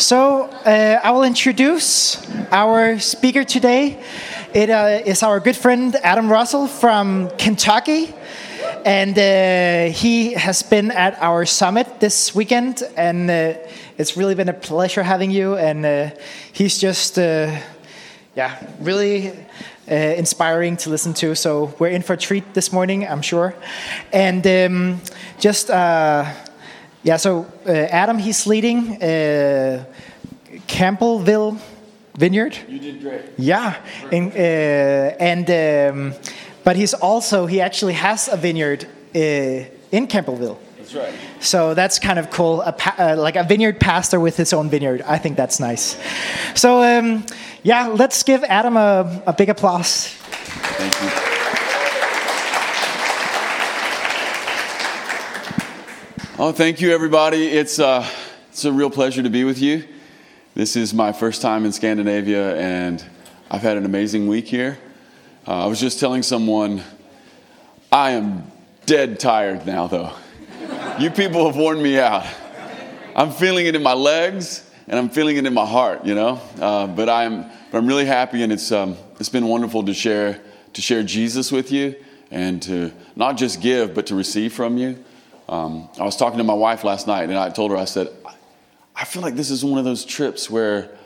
So uh, I will introduce our speaker today. It uh, is our good friend Adam Russell from Kentucky. And uh, he has been at our summit this weekend, and uh, it's really been a pleasure having you. And uh, he's just, uh, yeah, really inspiring to listen to. So we're in for a treat this morning, I'm sure. And um, just, yeah, so uh, Adam, he's leading uh, Campbellsville Vineyard. You did great. Yeah, and, uh, and um, but he's also he actually has a vineyard uh, in Campbellsville. That's right. So that's kind of cool, a pa- uh, like a vineyard pastor with his own vineyard. I think that's nice. So um, yeah, let's give Adam a, a big applause. Thank you. Oh, thank you, everybody. It's, uh, it's a real pleasure to be with you. This is my first time in Scandinavia, and I've had an amazing week here. Uh, I was just telling someone, I am dead tired now, though. You people have worn me out. I'm feeling it in my legs, and I'm feeling it in my heart, you know. Uh, but I'm, but I'm really happy, and it's, um, it's been wonderful to share, to share Jesus with you, and to not just give, but to receive from you. Um, I was talking to my wife last night, and I told her, I said, I feel like this is one of those trips where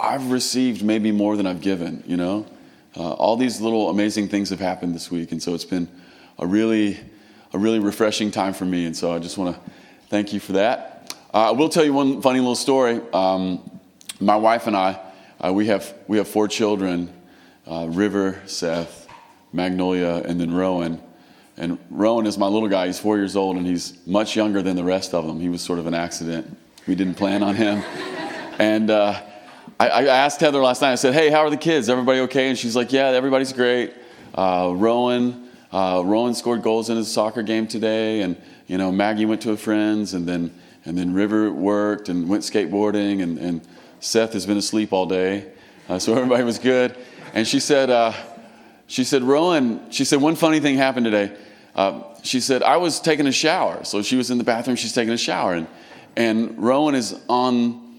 I've received maybe more than I've given, you know? Uh, all these little amazing things have happened this week, and so it's been a really, a really refreshing time for me, and so I just want to thank you for that. Uh, I will tell you one funny little story. Um, my wife and I, uh, we, have, we have four children uh, River, Seth, Magnolia, and then Rowan. And Rowan is my little guy. He's four years old, and he's much younger than the rest of them. He was sort of an accident. We didn't plan on him. And uh, I, I, asked Heather last night. I said, "Hey, how are the kids? Everybody okay?" And she's like, "Yeah, everybody's great." Uh, Rowan, uh, Rowan scored goals in his soccer game today, and you know Maggie went to a friend's, and then and then River worked and went skateboarding, and, and Seth has been asleep all day, uh, so everybody was good. And she said, uh, she said, Rowan, she said one funny thing happened today. Uh, she said, I was taking a shower. So she was in the bathroom, she's taking a shower. And, and Rowan is on,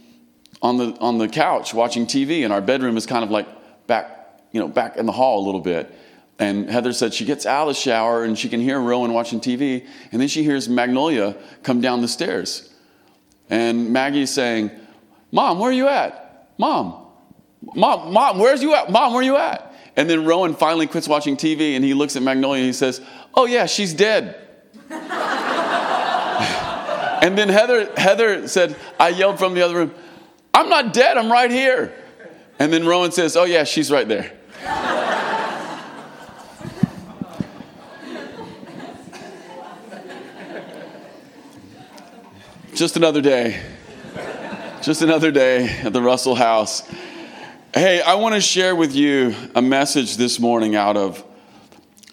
on, the, on the couch watching TV, and our bedroom is kind of like back, you know, back in the hall a little bit. And Heather said she gets out of the shower and she can hear Rowan watching TV, and then she hears Magnolia come down the stairs. And Maggie's saying, Mom, where are you at? Mom, Mom, Mom, where's you at? Mom, where are you at? And then Rowan finally quits watching TV and he looks at Magnolia and he says, Oh, yeah, she's dead. and then Heather, Heather said, I yelled from the other room, I'm not dead, I'm right here. And then Rowan says, Oh, yeah, she's right there. Just another day. Just another day at the Russell house. Hey, I want to share with you a message this morning out of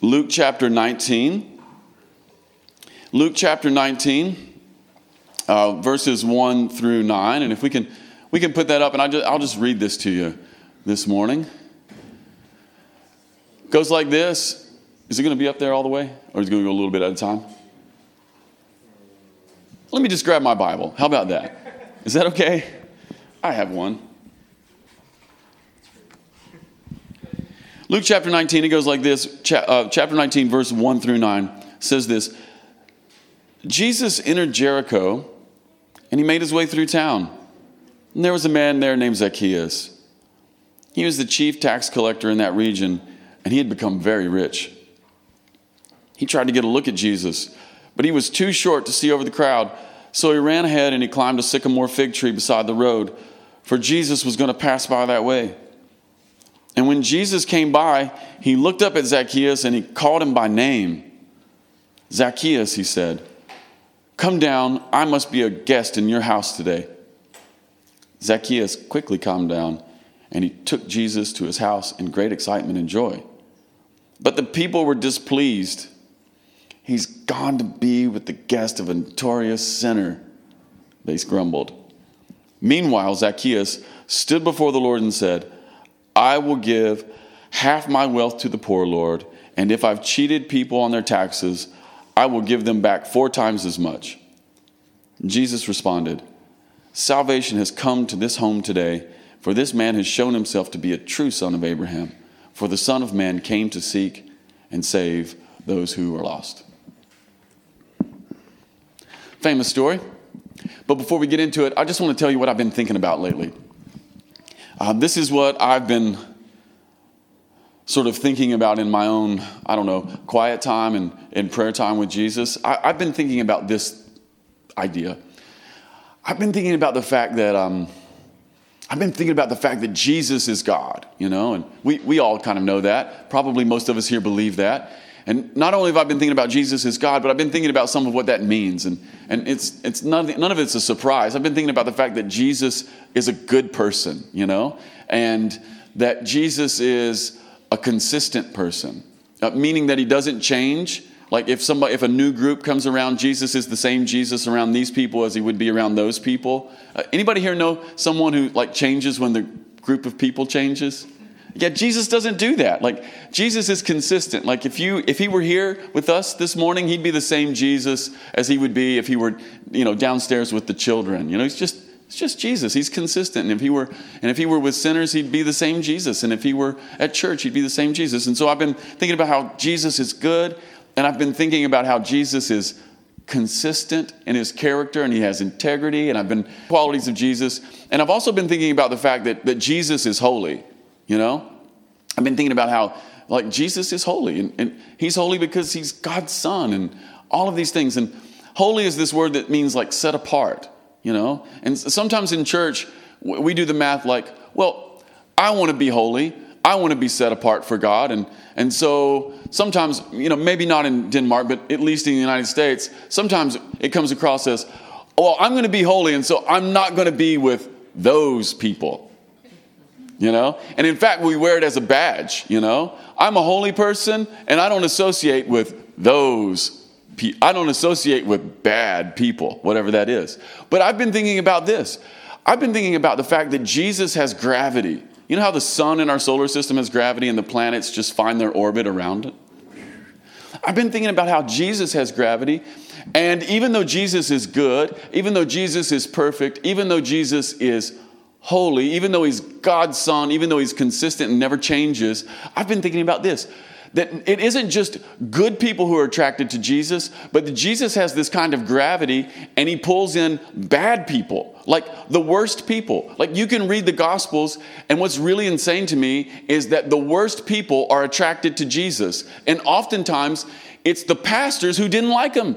Luke chapter 19. Luke chapter 19, uh, verses 1 through 9. And if we can, we can put that up, and I just, I'll just read this to you this morning. goes like this. Is it going to be up there all the way, or is it going to go a little bit at a time? Let me just grab my Bible. How about that? Is that okay? I have one. Luke chapter 19, it goes like this. Cha- uh, chapter 19, verse 1 through 9 says this Jesus entered Jericho and he made his way through town. And there was a man there named Zacchaeus. He was the chief tax collector in that region and he had become very rich. He tried to get a look at Jesus, but he was too short to see over the crowd. So he ran ahead and he climbed a sycamore fig tree beside the road, for Jesus was going to pass by that way. And when Jesus came by, he looked up at Zacchaeus and he called him by name. Zacchaeus, he said, Come down, I must be a guest in your house today. Zacchaeus quickly calmed down and he took Jesus to his house in great excitement and joy. But the people were displeased. He's gone to be with the guest of a notorious sinner, they grumbled. Meanwhile, Zacchaeus stood before the Lord and said, I will give half my wealth to the poor, Lord, and if I've cheated people on their taxes, I will give them back four times as much. Jesus responded, salvation has come to this home today, for this man has shown himself to be a true son of Abraham. For the Son of Man came to seek and save those who are lost. Famous story. But before we get into it, I just want to tell you what I've been thinking about lately. Uh, this is what I've been sort of thinking about in my own, I don't know, quiet time and, and prayer time with Jesus. I, have been thinking about this idea. I've been thinking about the fact that um, I've been thinking about the fact that Jesus is God, you know, and we, we all kind of know that. Probably most of us here believe that. And not only have I been thinking about Jesus as God, but I've been thinking about some of what that means. And, and it's, it's none, none of it's a surprise. I've been thinking about the fact that Jesus is a good person, you know, and that Jesus is a consistent person, uh, meaning that he doesn't change. Like if somebody, if a new group comes around, Jesus is the same Jesus around these people as he would be around those people. Uh, anybody here know someone who like changes when the group of people changes? Yeah, Jesus doesn't do that. Like Jesus is consistent. Like if you if he were here with us this morning, he'd be the same Jesus as he would be if he were, you know, downstairs with the children. You know, he's just it's just Jesus. He's consistent. And if he were and if he were with sinners, he'd be the same Jesus. And if he were at church, he'd be the same Jesus. And so I've been thinking about how Jesus is good and I've been thinking about how Jesus is consistent in his character and he has integrity, and I've been qualities of Jesus. And I've also been thinking about the fact that, that Jesus is holy, you know? I've been thinking about how, like, Jesus is holy, and, and he's holy because he's God's son, and all of these things. And holy is this word that means like set apart, you know? And sometimes in church, we do the math like, well, I want to be holy, I want to be set apart for God. And, and so sometimes, you know, maybe not in Denmark, but at least in the United States, sometimes it comes across as, well, I'm going to be holy, and so I'm not going to be with those people. You know? And in fact, we wear it as a badge, you know? I'm a holy person, and I don't associate with those. I don't associate with bad people, whatever that is. But I've been thinking about this. I've been thinking about the fact that Jesus has gravity. You know how the sun in our solar system has gravity and the planets just find their orbit around it? I've been thinking about how Jesus has gravity. And even though Jesus is good, even though Jesus is perfect, even though Jesus is holy, even though he's God's son, even though he's consistent and never changes, I've been thinking about this that it isn't just good people who are attracted to Jesus, but Jesus has this kind of gravity and he pulls in bad people, like the worst people. Like you can read the Gospels, and what's really insane to me is that the worst people are attracted to Jesus. And oftentimes, it's the pastors who didn't like him.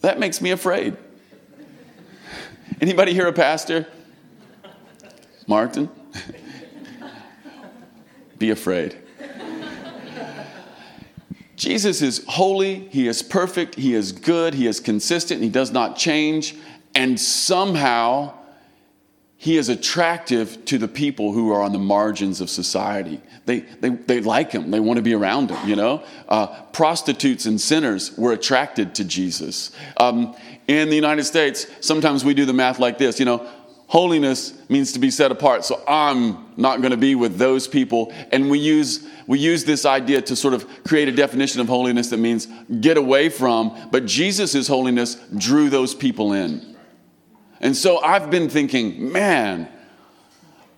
That makes me afraid. Anybody here a pastor? Martin? be afraid. Jesus is holy, he is perfect, he is good, he is consistent, he does not change, and somehow he is attractive to the people who are on the margins of society. They, they, they like him, they want to be around him, you know? Uh, prostitutes and sinners were attracted to Jesus. Um, in the United States, sometimes we do the math like this, you know, holiness means to be set apart so i'm not going to be with those people and we use we use this idea to sort of create a definition of holiness that means get away from but jesus' holiness drew those people in and so i've been thinking man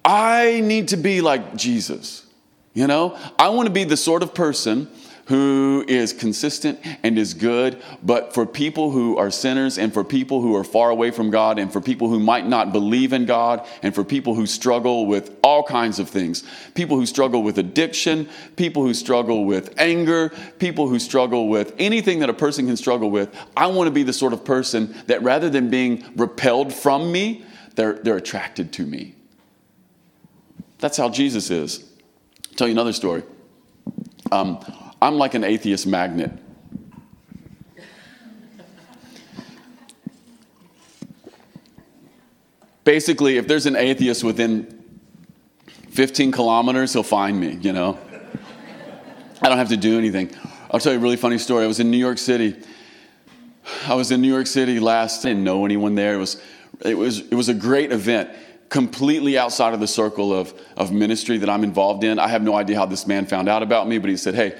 i need to be like jesus you know? I want to be the sort of person who is consistent and is good, but for people who are sinners and for people who are far away from God and for people who might not believe in God and for people who struggle with all kinds of things people who struggle with addiction, people who struggle with anger, people who struggle with anything that a person can struggle with. I want to be the sort of person that rather than being repelled from me, they're, they're attracted to me. That's how Jesus is. I'll tell you another story. Um, I'm like an atheist magnet. Basically, if there's an atheist within 15 kilometers, he'll find me, you know. I don't have to do anything. I'll tell you a really funny story. I was in New York City. I was in New York City last. I didn't know anyone there. It was, it was, it was a great event, completely outside of the circle of, of ministry that I'm involved in. I have no idea how this man found out about me, but he said, Hey,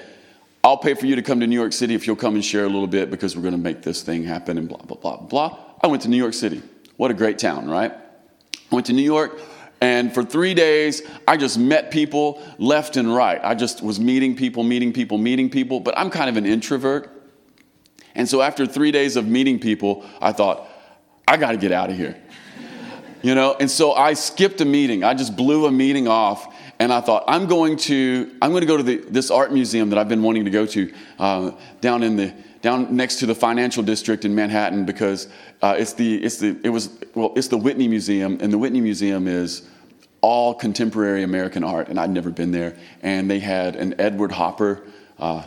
I'll pay for you to come to New York City if you'll come and share a little bit because we're going to make this thing happen and blah, blah, blah, blah. I went to New York City. What a great town, right? I went to New York, and for three days, I just met people left and right. I just was meeting people, meeting people, meeting people, but I'm kind of an introvert. And so after three days of meeting people, I thought, I got to get out of here. You know, and so I skipped a meeting. I just blew a meeting off, and I thought I'm going to I'm going to go to the, this art museum that I've been wanting to go to uh, down in the down next to the financial district in Manhattan because uh, it's the it's the it was well it's the Whitney Museum, and the Whitney Museum is all contemporary American art, and I'd never been there. And they had an Edward Hopper. Uh,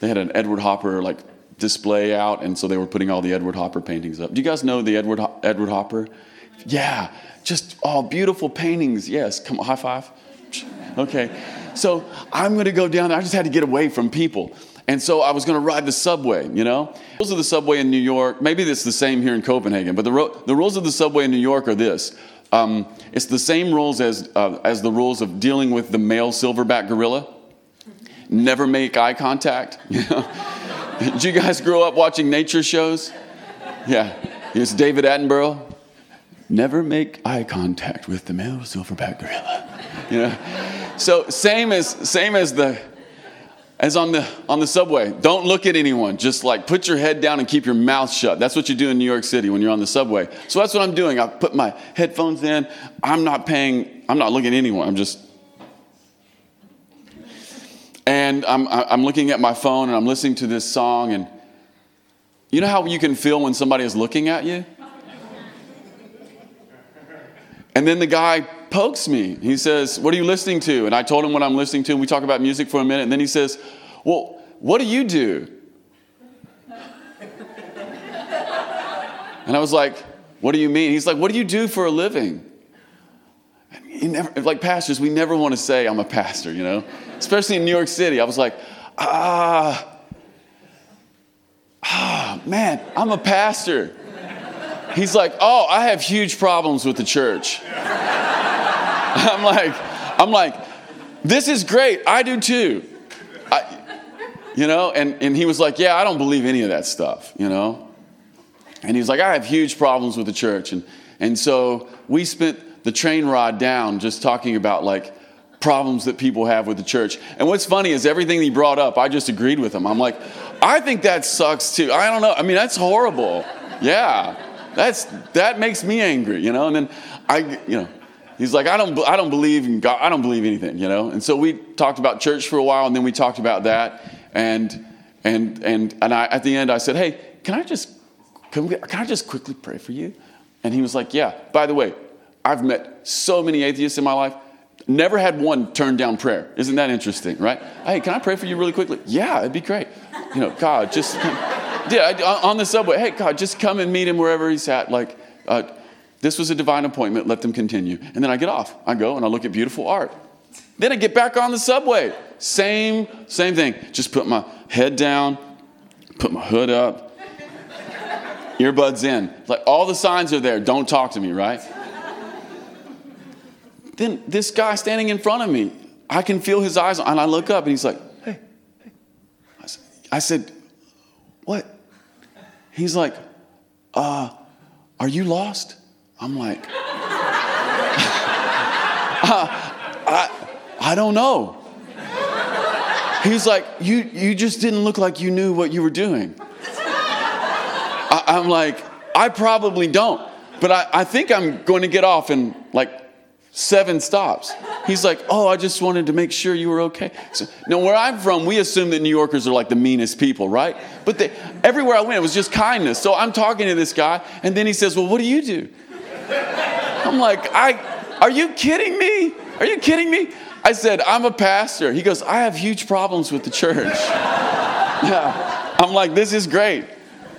they had an Edward Hopper like display out, and so they were putting all the Edward Hopper paintings up. Do you guys know the Edward Edward Hopper? Yeah, just all beautiful paintings. Yes, come on, high five. Okay, so I'm going to go down there. I just had to get away from people. And so I was going to ride the subway, you know? Rules of the subway in New York, maybe it's the same here in Copenhagen, but the, ro- the rules of the subway in New York are this. Um, it's the same rules as, uh, as the rules of dealing with the male silverback gorilla. Never make eye contact. Did you guys grow up watching nature shows? Yeah. It's David Attenborough. Never make eye contact with the male silverback gorilla. You know? So same as same as the as on the on the subway. Don't look at anyone. Just like put your head down and keep your mouth shut. That's what you do in New York City when you're on the subway. So that's what I'm doing. I put my headphones in. I'm not paying. I'm not looking at anyone. I'm just and I'm, I'm looking at my phone and I'm listening to this song, and you know how you can feel when somebody is looking at you? And then the guy pokes me. He says, What are you listening to? And I told him what I'm listening to, and we talk about music for a minute. And then he says, Well, what do you do? And I was like, What do you mean? He's like, What do you do for a living? Never, like pastors, we never want to say, I'm a pastor, you know? especially in New York City. I was like, ah, ah, man, I'm a pastor. He's like, oh, I have huge problems with the church. I'm like, I'm like, this is great. I do too. I, you know, and, and he was like, yeah, I don't believe any of that stuff, you know? And he's like, I have huge problems with the church. And, and so we spent the train ride down just talking about like, problems that people have with the church. And what's funny is everything he brought up, I just agreed with him. I'm like, I think that sucks too. I don't know. I mean, that's horrible. Yeah. That's that makes me angry, you know? And then I, you know, he's like, I don't I don't believe in God. I don't believe anything, you know? And so we talked about church for a while and then we talked about that and and and and I at the end I said, "Hey, can I just can, we, can I just quickly pray for you?" And he was like, "Yeah. By the way, I've met so many atheists in my life. Never had one turn down prayer. Isn't that interesting, right? Hey, can I pray for you really quickly? Yeah, it'd be great. You know, God, just yeah, on the subway. Hey, God, just come and meet him wherever he's at. Like, uh, this was a divine appointment. Let them continue. And then I get off. I go and I look at beautiful art. Then I get back on the subway. Same, same thing. Just put my head down, put my hood up, earbuds in. Like all the signs are there. Don't talk to me, right? Then this guy standing in front of me, I can feel his eyes, and I look up, and he's like, "Hey, hey." I said, "What?" He's like, "Uh, are you lost?" I'm like, uh, I, I don't know. He's like, you, you just didn't look like you knew what you were doing. I, I'm like, I probably don't, but I, I think I'm going to get off in like seven stops. He's like, Oh, I just wanted to make sure you were okay. So, now, where I'm from, we assume that New Yorkers are like the meanest people, right? But they, everywhere I went, it was just kindness. So I'm talking to this guy, and then he says, Well, what do you do? I'm like, I, Are you kidding me? Are you kidding me? I said, I'm a pastor. He goes, I have huge problems with the church. yeah. I'm like, This is great.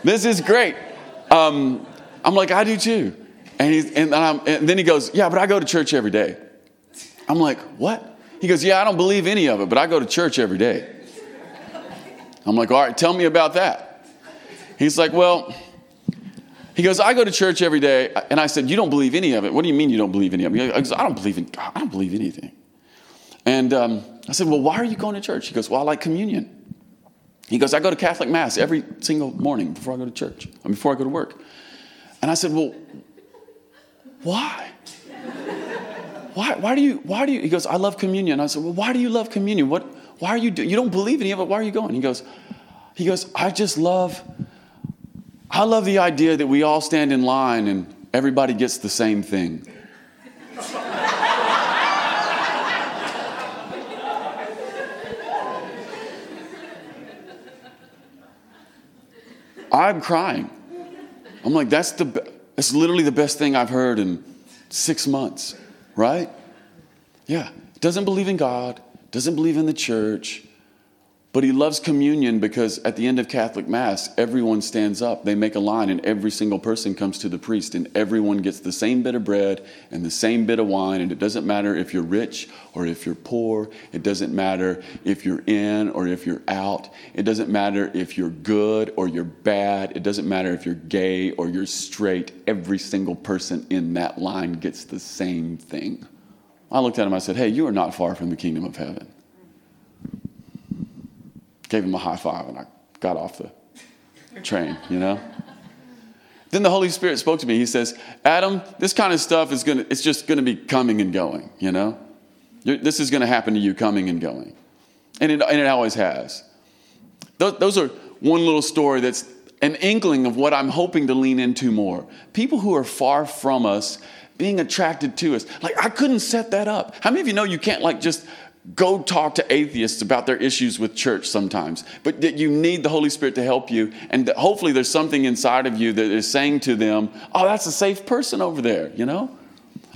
This is great. Um, I'm like, I do too. And, he's, and, and then he goes, Yeah, but I go to church every day. I'm like, What? He goes, Yeah, I don't believe any of it, but I go to church every day. I'm like, All right, tell me about that. He's like, Well, he goes, I go to church every day. And I said, You don't believe any of it. What do you mean you don't believe any of it? Goes, I don't believe in God. I don't believe anything. And um, I said, Well, why are you going to church? He goes, Well, I like communion. He goes, I go to Catholic Mass every single morning before I go to church, before I go to work. And I said, Well, why? Why, why do you, why do you, he goes, I love communion. I said, Well, why do you love communion? What, why are you, do, you don't believe any of it, why are you going? He goes, he goes, I just love, I love the idea that we all stand in line and everybody gets the same thing. I'm crying. I'm like, that's the, that's literally the best thing I've heard in six months, right? Yeah. Doesn't believe in God, doesn't believe in the church, but he loves communion because at the end of Catholic Mass, everyone stands up. They make a line, and every single person comes to the priest, and everyone gets the same bit of bread and the same bit of wine. And it doesn't matter if you're rich or if you're poor. It doesn't matter if you're in or if you're out. It doesn't matter if you're good or you're bad. It doesn't matter if you're gay or you're straight. Every single person in that line gets the same thing. I looked at him, I said, Hey, you are not far from the kingdom of heaven gave him a high five, and I got off the train, you know? Then the Holy Spirit spoke to me. He says, Adam, this kind of stuff is going to, it's just going to be coming and going, you know? You're, this is going to happen to you coming and going. And it, and it always has. Those, those are one little story that's an inkling of what I'm hoping to lean into more. People who are far from us being attracted to us. Like, I couldn't set that up. How many of you know you can't, like, just go talk to atheists about their issues with church sometimes, but that you need the Holy Spirit to help you. And hopefully there's something inside of you that is saying to them, oh, that's a safe person over there, you know?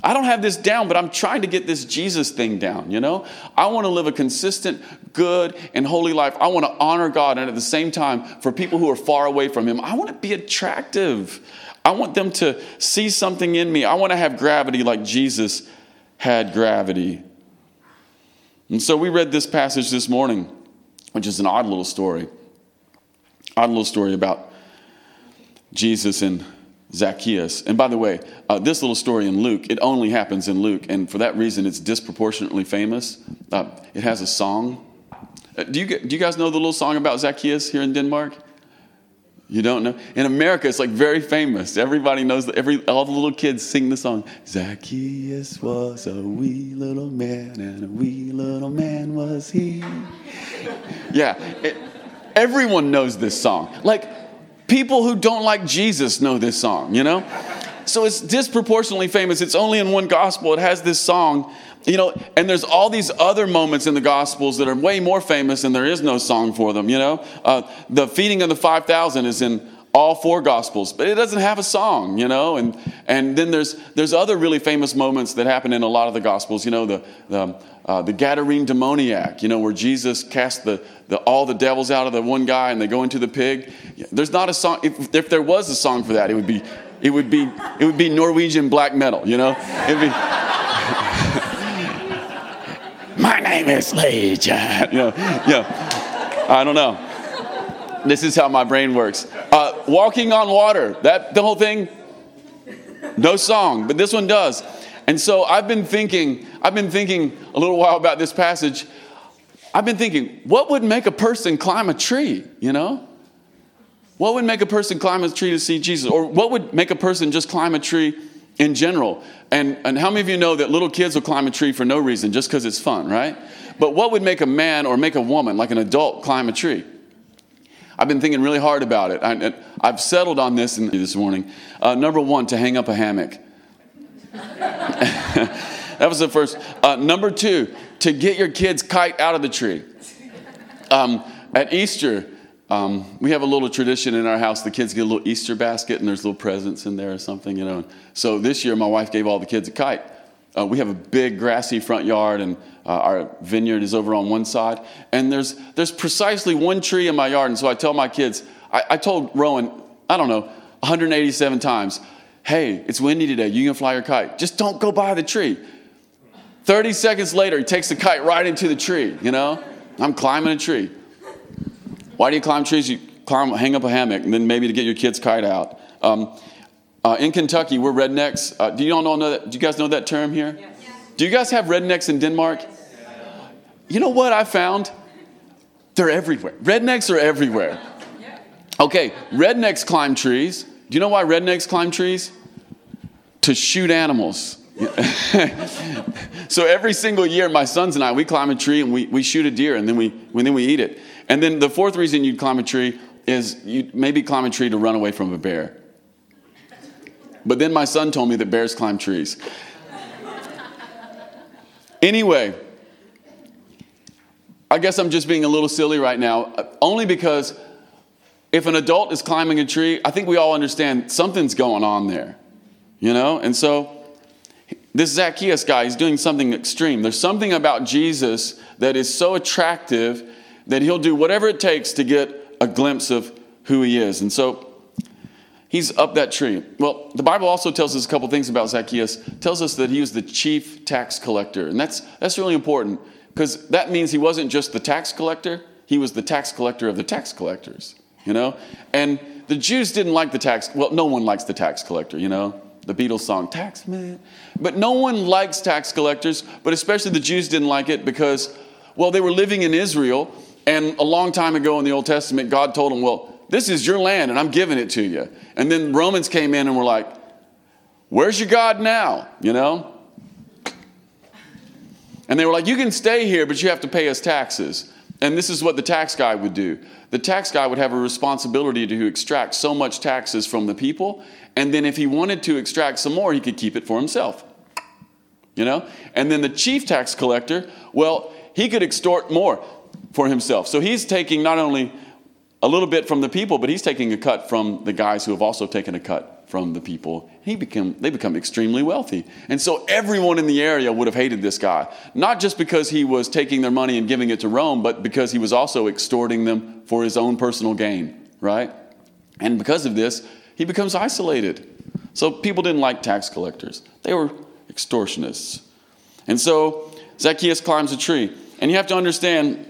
I don't have this down, but I'm trying to get this Jesus thing down, you know? I want to live a consistent, good, and holy life. I want to honor God. And at the same time, for people who are far away from Him, I want to be attractive. I want them to see something in me. I want to have gravity like Jesus had gravity. And so we read this passage this morning, which is an odd little story. Odd little story about Jesus and Zacchaeus. And by the way, uh, this little story in Luke, it only happens in Luke. And for that reason, it's disproportionately famous. Uh, it has a song. Uh, do, you, do you guys know the little song about Zacchaeus here in Denmark? You don't know? In America, it's like very famous. Everybody knows that every all the little kids sing the song. Zacchaeus was a wee little man, and a wee little man was he. yeah, it, everyone knows this song. Like people who don't like Jesus know this song, you know? So it's disproportionately famous. It's only in one gospel. It has this song you know, and there's all these other moments in the Gospels that are way more famous, and there is no song for them. You know, uh, the feeding of the five thousand is in all four Gospels, but it doesn't have a song. You know, and and then there's there's other really famous moments that happen in a lot of the Gospels. You know, the the uh, the Gadarene demoniac. You know, where Jesus cast the, the all the devils out of the one guy, and they go into the pig. There's not a song. If, if there was a song for that, it would be it would be it would be Norwegian black metal. You know, it'd be. My name is Legion. Yeah, yeah. I don't know. This is how my brain works. Uh, walking on water. That the whole thing. No song, but this one does. And so I've been thinking. I've been thinking a little while about this passage. I've been thinking, what would make a person climb a tree? You know. What would make a person climb a tree to see Jesus? Or what would make a person just climb a tree in general. And, and how many of you know that little kids will climb a tree for no reason, just because it's fun, right? But what would make a man or make a woman, like an adult, climb a tree? I've been thinking really hard about it. I, have settled on this in, this morning. Uh, number one, to hang up a hammock. that was the first. Uh, number two, to get your kid's kite out of the tree. Um, at Easter, um, we have a little tradition in our house. The kids get a little Easter basket, and there's little presents in there or something, you know. So this year, my wife gave all the kids a kite. Uh, we have a big grassy front yard, and uh, our vineyard is over on one side. And there's there's precisely one tree in my yard, and so I tell my kids. I, I told Rowan, I don't know, 187 times, "Hey, it's windy today. You can fly your kite. Just don't go by the tree." 30 seconds later, he takes the kite right into the tree. You know, I'm climbing a tree. Why do you climb trees? You climb, hang up a hammock, and then maybe to get your kid's kite out. Um, uh, in Kentucky, we're rednecks. Uh, do you all know that? Do you guys know that term here? Yes. Do you guys have rednecks in Denmark? You know what I found? They're everywhere. Rednecks are everywhere. Okay, rednecks climb trees. Do you know why rednecks climb trees? To shoot animals. so every single year, my sons and I, we climb a tree and we, we shoot a deer and then we, and then we eat it. And then the fourth reason you'd climb a tree is you maybe climb a tree to run away from a bear. But then my son told me that bears climb trees. Anyway, I guess I'm just being a little silly right now, only because if an adult is climbing a tree, I think we all understand something's going on there, you know? And so this Zacchaeus guy, he's doing something extreme. There's something about Jesus that is so attractive that he'll do whatever it takes to get a glimpse of who he is. And so he's up that tree. Well, the Bible also tells us a couple things about Zacchaeus. It tells us that he was the chief tax collector. And that's, that's really important because that means he wasn't just the tax collector, he was the tax collector of the tax collectors, you know? And the Jews didn't like the tax, well, no one likes the tax collector, you know? The Beatles song, Tax Man. But no one likes tax collectors, but especially the Jews didn't like it because, well, they were living in Israel, and a long time ago in the Old Testament, God told them, well, this is your land and I'm giving it to you. And then Romans came in and were like, Where's your God now? You know? And they were like, You can stay here, but you have to pay us taxes. And this is what the tax guy would do. The tax guy would have a responsibility to extract so much taxes from the people, and then if he wanted to extract some more, he could keep it for himself. You know? And then the chief tax collector, well, he could extort more for himself. So he's taking not only a little bit from the people, but he's taking a cut from the guys who have also taken a cut from the people. He become, they become extremely wealthy. And so everyone in the area would have hated this guy, not just because he was taking their money and giving it to Rome, but because he was also extorting them for his own personal gain, right? And because of this, he becomes isolated. So people didn't like tax collectors, they were extortionists. And so Zacchaeus climbs a tree. And you have to understand,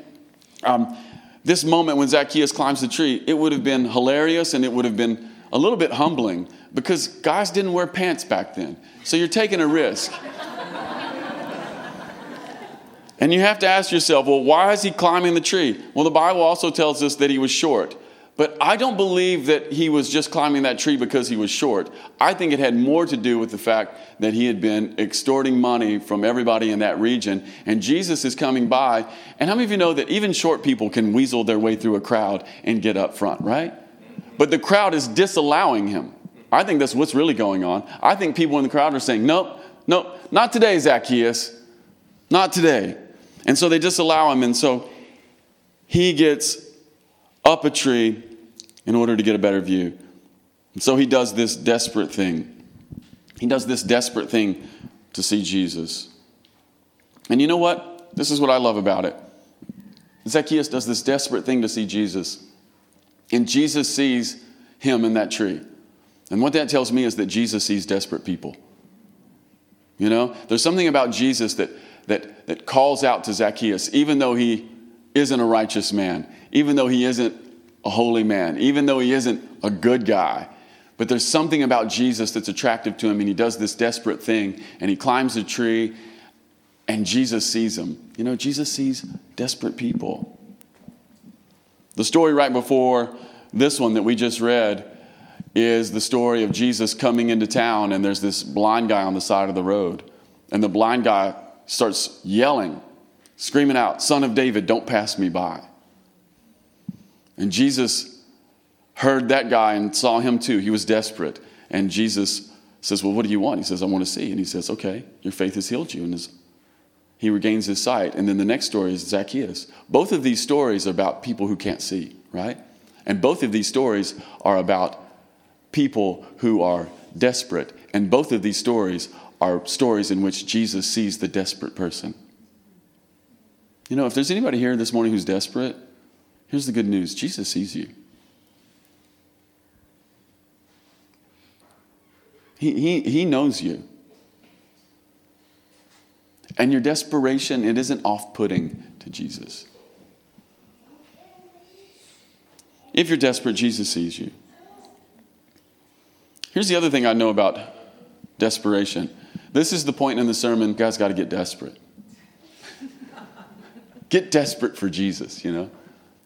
um, this moment when Zacchaeus climbs the tree, it would have been hilarious and it would have been a little bit humbling because guys didn't wear pants back then. So you're taking a risk. and you have to ask yourself, well, why is he climbing the tree? Well, the Bible also tells us that he was short. But I don't believe that he was just climbing that tree because he was short. I think it had more to do with the fact that he had been extorting money from everybody in that region. And Jesus is coming by. And how many of you know that even short people can weasel their way through a crowd and get up front, right? But the crowd is disallowing him. I think that's what's really going on. I think people in the crowd are saying, nope, nope, not today, Zacchaeus. Not today. And so they disallow him. And so he gets up a tree in order to get a better view. And so he does this desperate thing. He does this desperate thing to see Jesus. And you know what? This is what I love about it. Zacchaeus does this desperate thing to see Jesus. And Jesus sees him in that tree. And what that tells me is that Jesus sees desperate people. You know, there's something about Jesus that, that, that calls out to Zacchaeus, even though he isn't a righteous man, even though he isn't a holy man, even though he isn't a good guy. But there's something about Jesus that's attractive to him, and he does this desperate thing, and he climbs a tree, and Jesus sees him. You know, Jesus sees desperate people. The story right before this one that we just read is the story of Jesus coming into town, and there's this blind guy on the side of the road. And the blind guy starts yelling, screaming out, Son of David, don't pass me by. And Jesus heard that guy and saw him too. He was desperate. And Jesus says, Well, what do you want? He says, I want to see. And he says, Okay, your faith has healed you. And his, he regains his sight. And then the next story is Zacchaeus. Both of these stories are about people who can't see, right? And both of these stories are about people who are desperate. And both of these stories are stories in which Jesus sees the desperate person. You know, if there's anybody here this morning who's desperate, Here's the good news Jesus sees you. He, he, he knows you. And your desperation, it isn't off putting to Jesus. If you're desperate, Jesus sees you. Here's the other thing I know about desperation. This is the point in the sermon, God's got to get desperate. get desperate for Jesus, you know?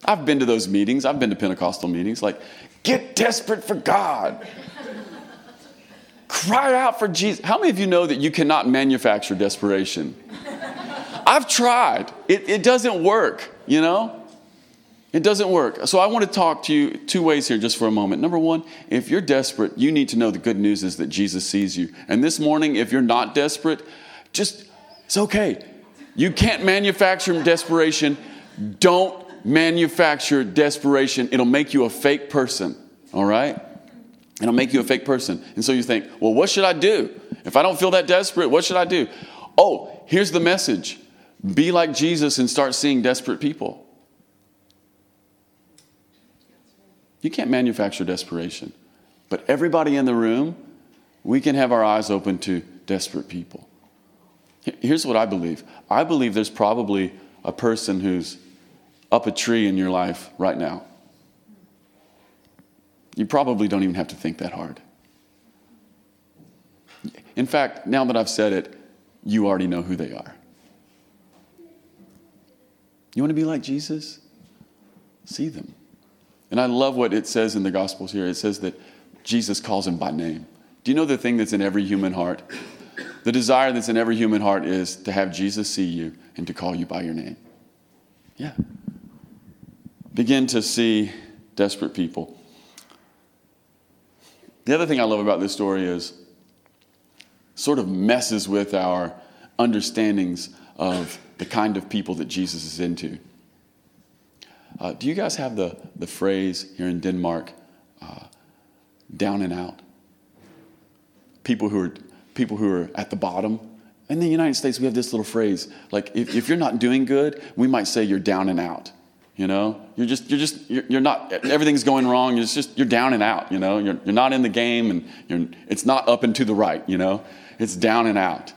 I've been to those meetings, I've been to Pentecostal meetings, like, get desperate for God. Cry out for Jesus. How many of you know that you cannot manufacture desperation? I've tried, it, it doesn't work, you know? It doesn't work. So I want to talk to you two ways here just for a moment. Number one, if you're desperate, you need to know the good news is that Jesus sees you. And this morning, if you're not desperate, just, it's okay. You can't manufacture desperation. Don't manufacture desperation. It'll make you a fake person, all right? It'll make you a fake person. And so you think, well, what should I do? If I don't feel that desperate, what should I do? Oh, here's the message be like Jesus and start seeing desperate people. You can't manufacture desperation. But everybody in the room, we can have our eyes open to desperate people. Here's what I believe I believe there's probably a person who's up a tree in your life right now. You probably don't even have to think that hard. In fact, now that I've said it, you already know who they are. You want to be like Jesus? See them. And I love what it says in the Gospels here. It says that Jesus calls him by name. Do you know the thing that's in every human heart? The desire that's in every human heart is to have Jesus see you and to call you by your name. Yeah. Begin to see desperate people. The other thing I love about this story is sort of messes with our understandings of the kind of people that Jesus is into. Uh, do you guys have the, the phrase here in Denmark, uh, down and out? People who are people who are at the bottom. In the United States, we have this little phrase like if, if you're not doing good, we might say you're down and out. You know, you're just you're just you're, you're not everything's going wrong. It's just you're down and out. You know, you're you're not in the game, and you're it's not up and to the right. You know, it's down and out.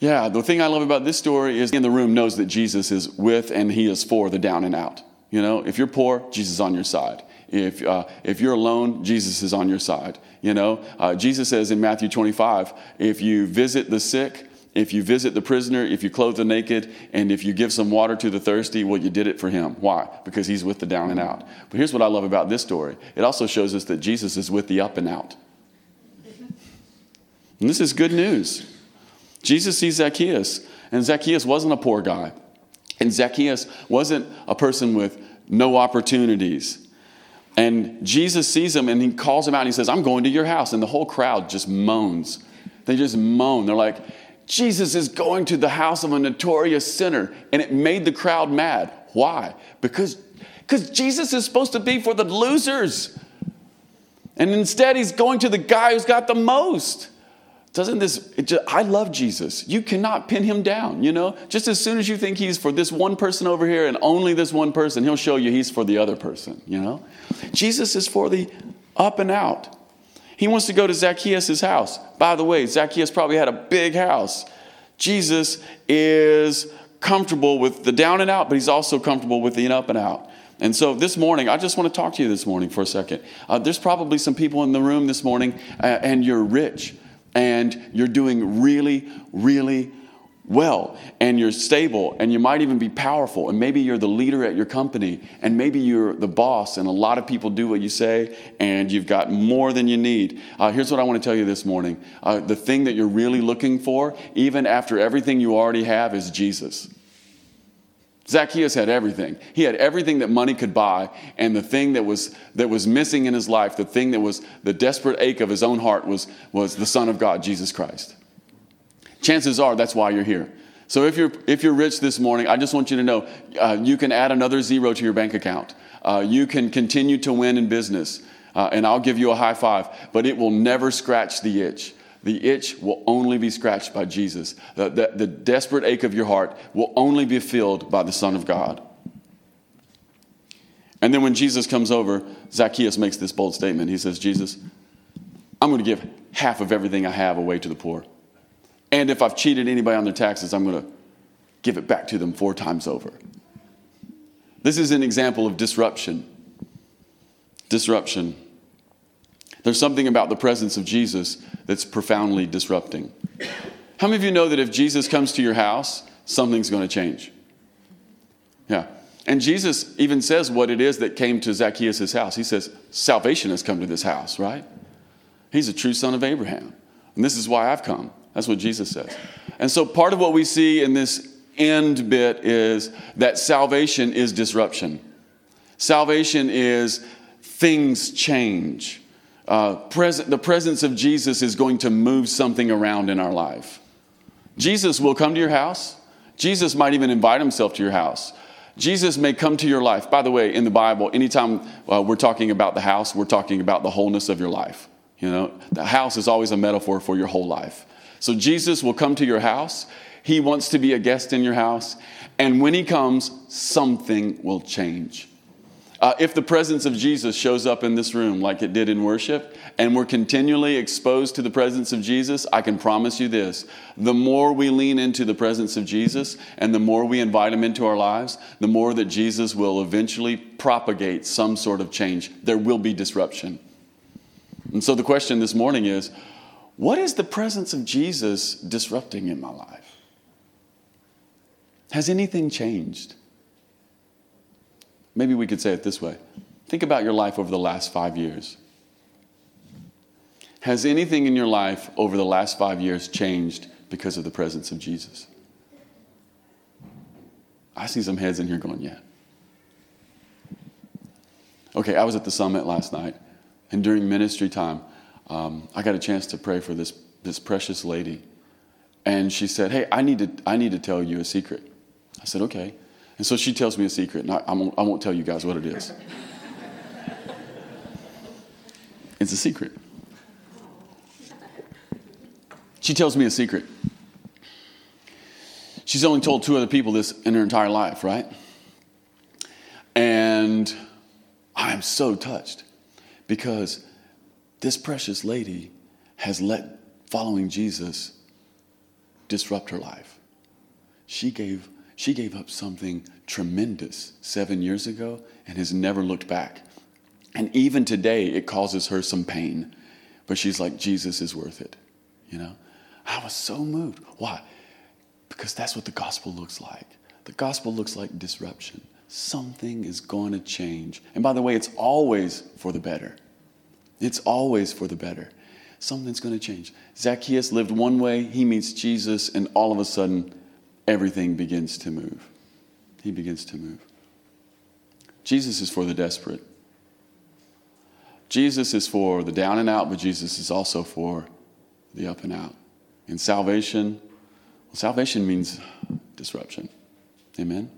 Yeah, the thing I love about this story is in the room knows that Jesus is with and he is for the down and out. You know, if you're poor, Jesus is on your side. If, uh, if you're alone, Jesus is on your side. You know, uh, Jesus says in Matthew 25, if you visit the sick, if you visit the prisoner, if you clothe the naked, and if you give some water to the thirsty, well, you did it for him. Why? Because he's with the down and out. But here's what I love about this story it also shows us that Jesus is with the up and out. And this is good news. Jesus sees Zacchaeus, and Zacchaeus wasn't a poor guy. And Zacchaeus wasn't a person with no opportunities. And Jesus sees him and he calls him out and he says, I'm going to your house. And the whole crowd just moans. They just moan. They're like, Jesus is going to the house of a notorious sinner. And it made the crowd mad. Why? Because, because Jesus is supposed to be for the losers. And instead, he's going to the guy who's got the most. Doesn't this, just, I love Jesus. You cannot pin him down, you know? Just as soon as you think he's for this one person over here and only this one person, he'll show you he's for the other person, you know? Jesus is for the up and out. He wants to go to Zacchaeus' house. By the way, Zacchaeus probably had a big house. Jesus is comfortable with the down and out, but he's also comfortable with the up and out. And so this morning, I just want to talk to you this morning for a second. Uh, there's probably some people in the room this morning, uh, and you're rich and you're doing really, really well and you're stable and you might even be powerful and maybe you're the leader at your company and maybe you're the boss and a lot of people do what you say and you've got more than you need uh, here's what i want to tell you this morning uh, the thing that you're really looking for even after everything you already have is jesus Zacchaeus had everything. He had everything that money could buy, and the thing that was that was missing in his life, the thing that was the desperate ache of his own heart was was the Son of God, Jesus Christ. Chances are that's why you're here. So if you're if you're rich this morning, I just want you to know uh, you can add another zero to your bank account. Uh, you can continue to win in business, uh, and I'll give you a high five. But it will never scratch the itch the itch will only be scratched by Jesus. The, the, the, desperate ache of your heart will only be filled by the Son of God. And then when Jesus comes over, Zacchaeus makes this bold statement. He says, Jesus, I'm going to give half of everything I have away to the poor. And if I've cheated anybody on their taxes, I'm going to give it back to them four times over. This is an example of disruption. Disruption. There's something about the presence of Jesus that's profoundly disrupting. How many of you know that if Jesus comes to your house, something's going to change? Yeah. And Jesus even says what it is that came to Zacchaeus' house. He says, Salvation has come to this house, right? He's a true son of Abraham. And this is why I've come. That's what Jesus says. And so part of what we see in this end bit is that salvation is disruption. Salvation is things change. Uh, pres- the presence of Jesus is going to move something around in our life. Jesus will come to your house. Jesus might even invite himself to your house. Jesus may come to your life. By the way, in the Bible, anytime uh, we're talking about the house, we're talking about the wholeness of your life. You know, the house is always a metaphor for your whole life. So Jesus will come to your house. He wants to be a guest in your house. And when he comes, something will change. Uh, if the presence of Jesus shows up in this room like it did in worship, and we're continually exposed to the presence of Jesus, I can promise you this the more we lean into the presence of Jesus and the more we invite him into our lives, the more that Jesus will eventually propagate some sort of change. There will be disruption. And so the question this morning is what is the presence of Jesus disrupting in my life? Has anything changed? Maybe we could say it this way think about your life over the last five years. Has anything in your life over the last five years changed because of the presence of Jesus? I see some heads in here going, yeah. Okay, I was at the summit last night, and during ministry time, um, I got a chance to pray for this, this precious lady. And she said, Hey, I need, to, I need to tell you a secret. I said, Okay. And so she tells me a secret, and I, I, won't, I won't tell you guys what it is. it's a secret. She tells me a secret. She's only told two other people this in her entire life, right? And I'm so touched because this precious lady has let following Jesus disrupt her life. She gave she gave up something tremendous seven years ago and has never looked back. And even today, it causes her some pain. But she's like, Jesus is worth it. You know? I was so moved. Why? Because that's what the gospel looks like. The gospel looks like disruption. Something is going to change. And by the way, it's always for the better. It's always for the better. Something's going to change. Zacchaeus lived one way, he meets Jesus, and all of a sudden, everything begins to move. He begins to move. Jesus is for the desperate. Jesus is for the down and out, but Jesus is also for the up and out. And salvation, well, salvation means disruption. Amen?